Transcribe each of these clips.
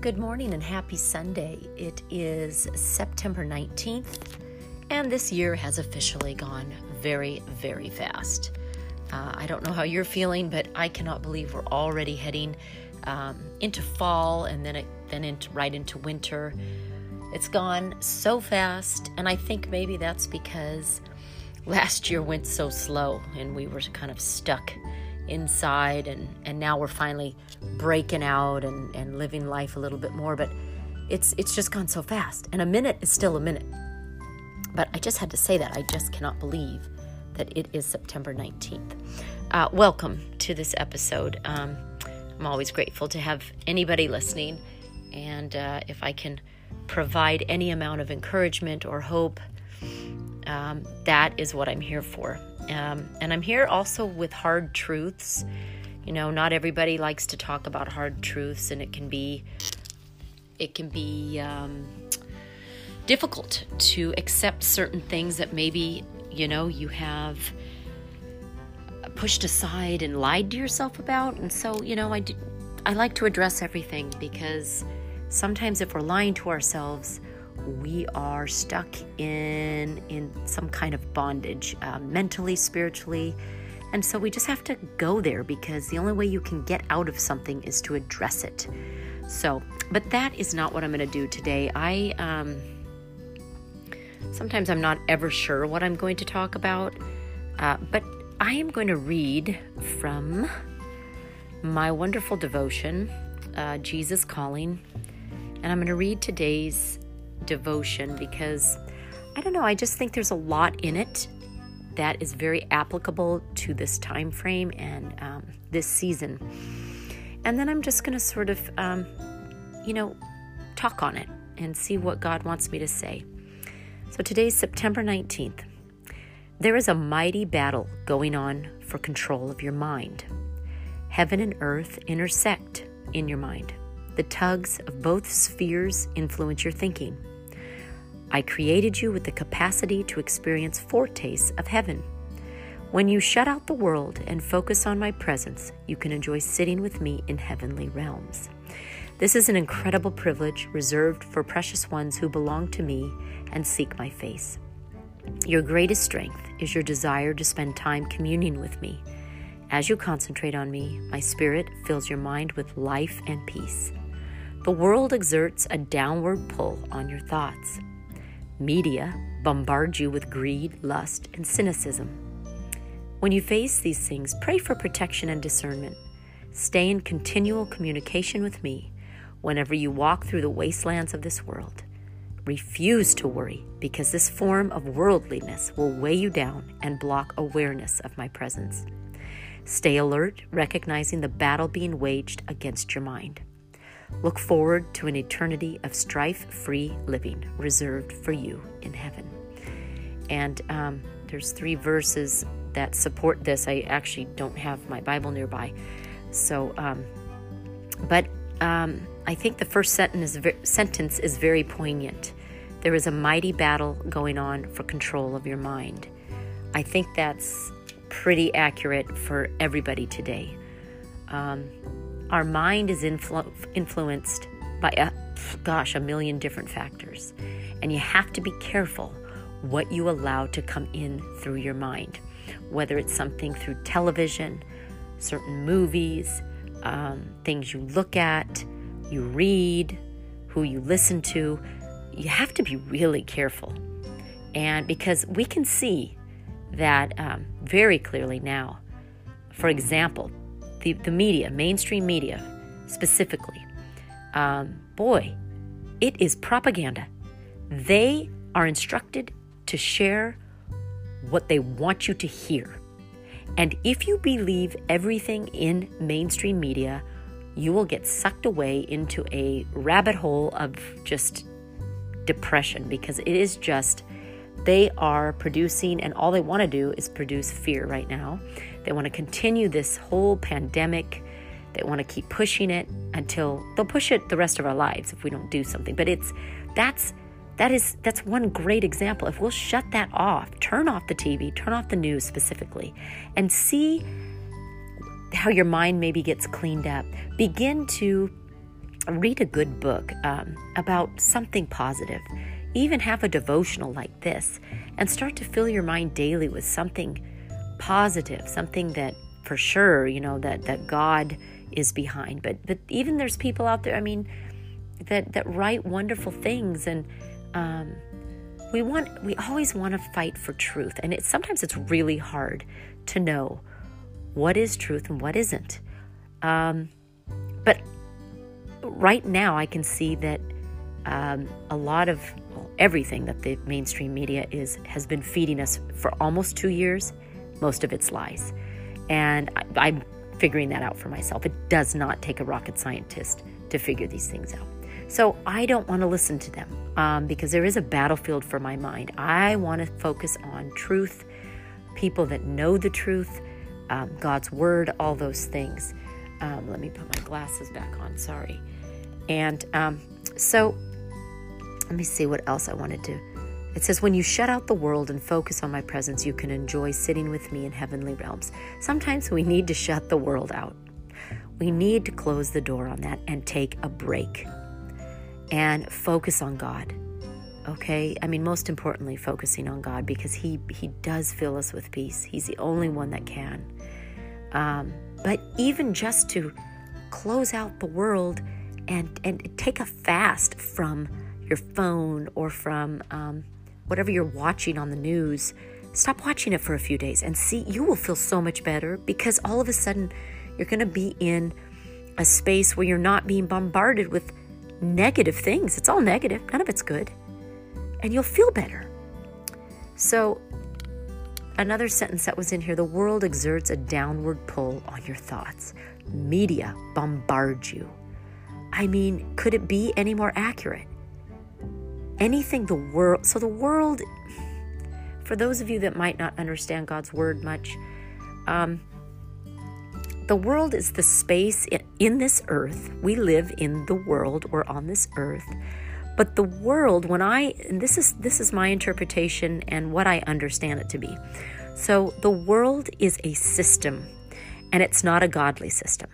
Good morning and happy Sunday. It is September 19th, and this year has officially gone very, very fast. Uh, I don't know how you're feeling, but I cannot believe we're already heading um, into fall and then it, then into right into winter. It's gone so fast, and I think maybe that's because last year went so slow and we were kind of stuck inside and, and now we're finally breaking out and, and living life a little bit more but it's it's just gone so fast. And a minute is still a minute. But i just had to say that. I just cannot believe that it is september 19th uh, welcome to this episode. Um, i'm always grateful to have anybody listening. And uh, if i can provide any amount of encouragement or hope um, that is what i'm here for um, and I'm here also with hard truths. You know, not everybody likes to talk about hard truths, and it can be it can be um, difficult to accept certain things that maybe you know you have pushed aside and lied to yourself about. And so, you know, I do, I like to address everything because sometimes if we're lying to ourselves, we are stuck in in some kind of bondage uh, mentally spiritually. And so we just have to go there because the only way you can get out of something is to address it. So but that is not what i'm going to do today. I um, sometimes i'm not ever sure what i'm going to talk about uh, but i am going to read from my wonderful devotion uh, jesus calling. And i'm going to read today's devotion because I don't know, I just think there's a lot in it that is very applicable to this time frame and um, this season. And then I'm just going to sort of, um, you know, talk on it and see what God wants me to say. So today's September 19th. There is a mighty battle going on for control of your mind. Heaven and earth intersect in your mind. The tugs of both spheres influence your thinking. I created you with the capacity to experience foretastes of heaven. When you shut out the world and focus on my presence, you can enjoy sitting with me in heavenly realms. This is an incredible privilege reserved for precious ones who belong to me and seek my face. Your greatest strength is your desire to spend time communing with me. As you concentrate on me, my spirit fills your mind with life and peace. The world exerts a downward pull on your thoughts. Media bombards you with greed, lust, and cynicism. When you face these things, pray for protection and discernment. Stay in continual communication with me whenever you walk through the wastelands of this world. Refuse to worry because this form of worldliness will weigh you down and block awareness of my presence. Stay alert, recognizing the battle being waged against your mind. Look forward to an eternity of strife free living reserved for you in heaven. And um, there's three verses that support this. I actually don't have my Bible nearby. So, um, but um, I think the first sentence is, sentence is very poignant. There is a mighty battle going on for control of your mind. I think that's pretty accurate for everybody today. Um, our mind is influ- influenced by a gosh a million different factors. And you have to be careful what you allow to come in through your mind whether it's something through television certain movies um, things you look at you read who you listen to. You have to be really careful. And because we can see that um, very clearly now. For example the, the media, mainstream media specifically, um, boy, it is propaganda. They are instructed to share what they want you to hear. And if you believe everything in mainstream media, you will get sucked away into a rabbit hole of just depression because it is just they are producing, and all they want to do is produce fear right now. They want to continue this whole pandemic. They want to keep pushing it until they'll push it the rest of our lives if we don't do something. But it's that's that is that's one great example. If we'll shut that off, turn off the TV, turn off the news specifically, and see how your mind maybe gets cleaned up. Begin to read a good book um, about something positive. Even have a devotional like this and start to fill your mind daily with something positive, something that for sure, you know, that, that God is behind. But but even there's people out there, I mean, that that write wonderful things and um, we want we always want to fight for truth and it's sometimes it's really hard to know what is truth and what isn't um, but right now i can see that um, a lot of everything that the mainstream media is has been feeding us for almost two years most of it's lies and I, i'm figuring that out for myself it does not take a rocket scientist to figure these things out so I don't want to listen to them um, because there is a battlefield for my mind. I want to focus on truth, people that know the truth, um, God's word, all those things. Um, let me put my glasses back on, sorry. And um, so let me see what else I wanted to. It says, When you shut out the world and focus on my presence, you can enjoy sitting with me in heavenly realms. Sometimes we need to shut the world out. We need to close the door on that and take a break and focus on God. Okay? I mean, most importantly, focusing on God because He He does fill us with peace. He's the only one that can. Um, but even just to close out the world and and take a fast from your phone or from um, whatever you're watching on the news. Stop watching it for a few days and see. You will feel so much better because all of a sudden you're going to be in a space where you're not being bombarded with negative things. It's all negative, none of it's good. And you'll feel better. So, another sentence that was in here the world exerts a downward pull on your thoughts. Media bombards you. I mean, could it be any more accurate? Anything the world, so the world, for those of you that might not understand God's word much, um, the world is the space in this earth. We live in the world or on this earth. But the world, when I and this is this is my interpretation and what I understand it to be. So the world is a system and it's not a godly system.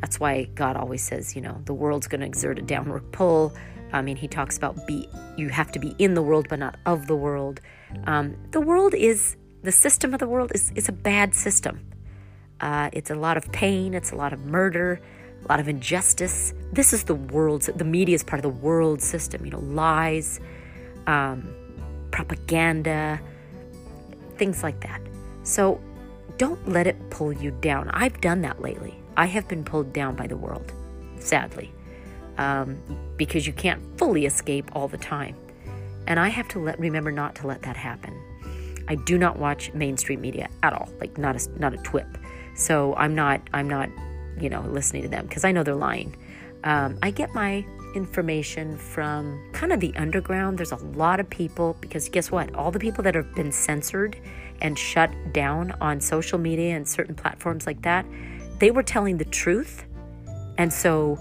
That's why God always says, you know, the world's going to exert a downward pull. I mean, he talks about be you have to be in the world but not of the world. Um, the world is the system of the world is is a bad system. Uh, it's a lot of pain, it's a lot of murder, a lot of injustice. This is the world's, the media is part of the world system, you know, lies, um, propaganda, things like that. So don't let it pull you down. I've done that lately. I have been pulled down by the world, sadly, um, because you can't fully escape all the time. And I have to let remember not to let that happen. I do not watch mainstream media at all, like not a not a twip. So I'm not I'm not you know listening to them because I know they're lying. Um, I get my information from kind of the underground. There's a lot of people because guess what? All the people that have been censored and shut down on social media and certain platforms like that, they were telling the truth, and so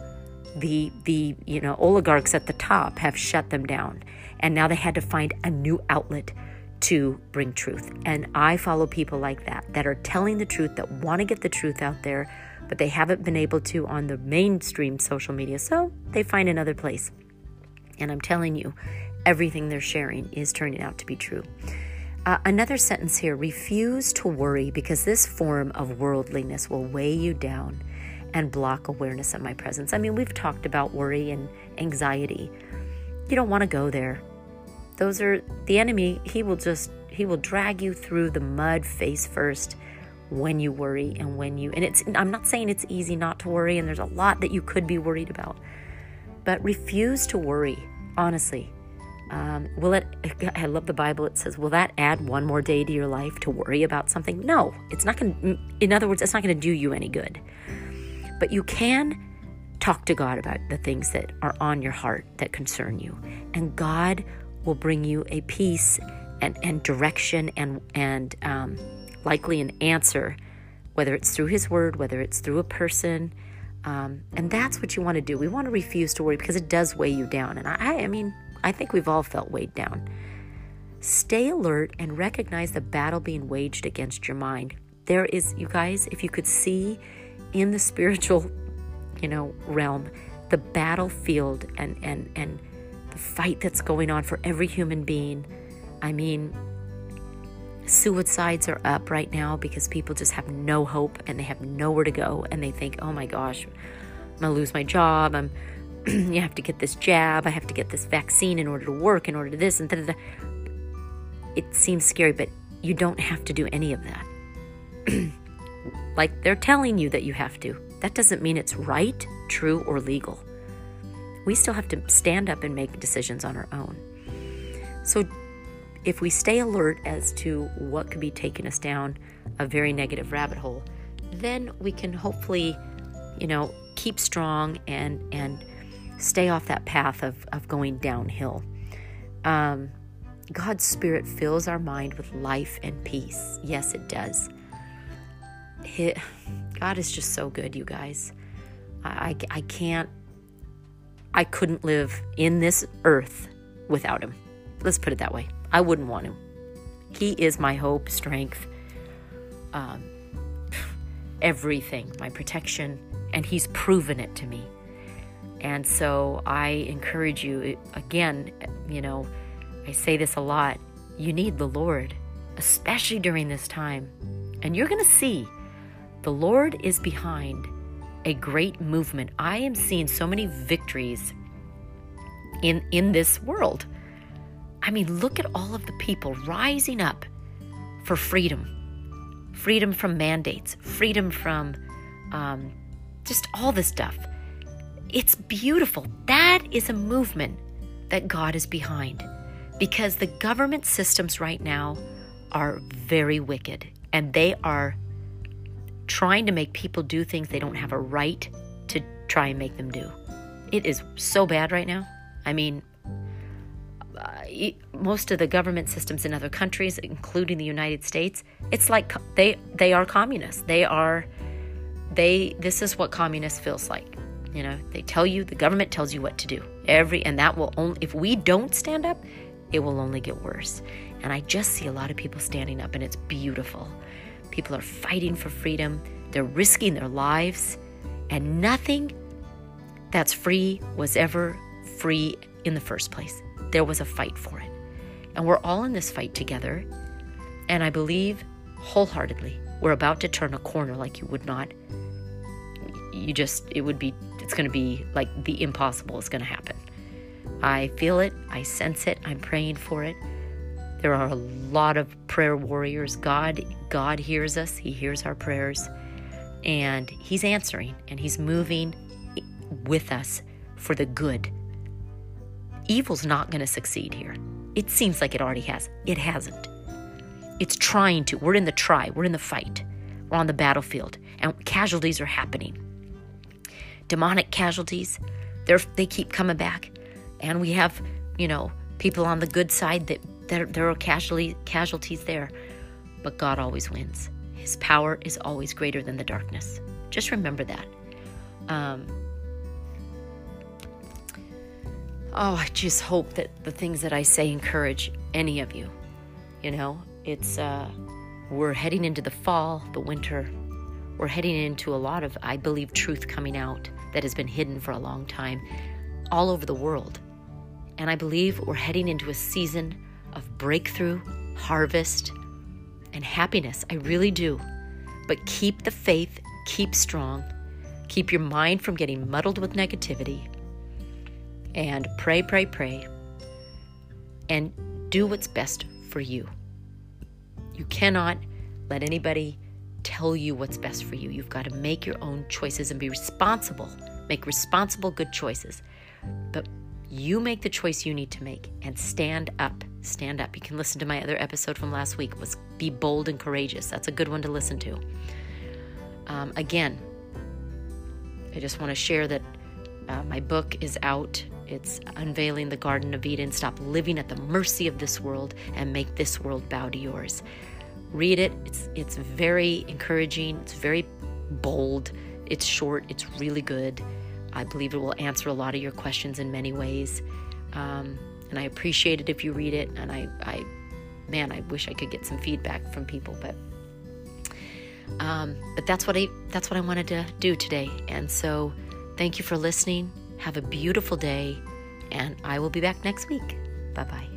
the the you know oligarchs at the top have shut them down, and now they had to find a new outlet to bring truth. And I follow people like that, that are telling the truth, that want to get the truth out there, but they haven't been able to on the mainstream social media. So they find another place. And I'm telling you, everything they're sharing is turning out to be true. Uh, another sentence here refuse to worry because this form of worldliness will weigh you down and block awareness of my presence. I mean, we've talked about worry and anxiety. You don't want to go there. Those are the enemy, he will just he will drag you through the mud face first when you worry and when you and it's I'm not saying it's easy not to worry and there's a lot that you could be worried about. But refuse to worry, honestly. Um, will it i love the bible it says will that add one more day to your life to worry about something no it's not going in other words it's not going to do you any good but you can talk to god about the things that are on your heart that concern you and god will bring you a peace and, and direction and, and um, likely an answer, whether it's through His Word, whether it's through a person. Um, and that's what you want to do. We want to refuse to worry because it does weigh you down. And I, I mean, I think we've all felt weighed down. Stay alert and recognize the battle being waged against your mind. There is, you guys, if you could see in the spiritual, you know, realm, the battlefield and and and the fight that's going on for every human being. I mean, suicides are up right now because people just have no hope and they have nowhere to go and they think, "Oh my gosh, I'm going to lose my job. I'm you have to get this jab, I have to get this vaccine in order to work, in order to this and da, da, da. It seems scary, but you don't have to do any of that. like they're telling you that you have to. That doesn't mean it's right, true, or legal. We still have to stand up and make decisions on our own. So, if we stay alert as to what could be taking us down a very negative rabbit hole, then we can hopefully, you know, keep strong and and stay off that path of, of going downhill. Um, God's Spirit fills our mind with life and peace. Yes, it does. God is just so good, you guys. I, I, I can't, I couldn't live in this earth without Him. Let's put it that way. I wouldn't want Him. He is my hope, strength, um, everything, my protection, and He's proven it to me. And so I encourage you again, you know, I say this a lot you need the Lord, especially during this time. And you're going to see the Lord is behind a great movement. I am seeing so many victories in in this world. I mean, look at all of the people rising up for freedom. Freedom from mandates, freedom from um, just all this stuff. It's beautiful. That is a movement that God is behind because the government systems right now are very wicked and they are trying to make people do things they don't have a right to try and make them do. It is so bad right now. I mean, uh, most of the government systems in other countries, including the United States, it's like they they are communists. They are they. This is what communist feels like. You know, they tell you, the government tells you what to do. Every and that will only if we don't stand up, it will only get worse. And I just see a lot of people standing up and it's beautiful. People are fighting for freedom. They're risking their lives and nothing that's free was ever free in the first place. There was a fight for it. And we're all in this fight together. And I believe wholeheartedly we're about to turn a corner like you would not. You just, it would be it's going to be like the impossible is going to happen. I feel it, I sense it, I'm praying for it. There are a lot of prayer warriors. God God hears us. He hears our prayers and he's answering and he's moving with us for the good. Evil's not going to succeed here. It seems like it already has. It hasn't. It's trying to. We're in the try. We're in the fight. We're on the battlefield and casualties are happening demonic casualties. They're, they keep coming back. And we have, you know, people on the good side that there, there are casualties there. But God always wins. His power is always greater than the darkness. Just remember that. Um, oh, I just hope that the things that I say encourage any of you. You know, it's uh, we're heading into the fall, the winter. We're heading into a lot of, I believe, truth coming out that has been hidden for a long time all over the world. And I believe we're heading into a season of breakthrough, harvest, and happiness. I really do. But keep the faith, keep strong, keep your mind from getting muddled with negativity, and pray, pray, pray, and do what's best for you. You cannot let anybody tell you what's best for you. You've got to make your own choices and be responsible. Make responsible, good choices. But you make the choice you need to make and stand up. Stand up. You can listen to my other episode from last week was be bold and courageous. That's a good one to listen to. Um, again, I just want to share that uh, my book is out. It's Unveiling the Garden of Eden. Stop living at the mercy of this world and make this world bow to yours. Read it. It's it's very encouraging. It's very bold. It's short. It's really good. I believe it will answer a lot of your questions in many ways. Um, and I appreciate it if you read it. And I, I, man, I wish I could get some feedback from people, but, um, but that's what I, that's what I wanted to do today. And so, thank you for listening. Have a beautiful day, and I will be back next week. Bye bye.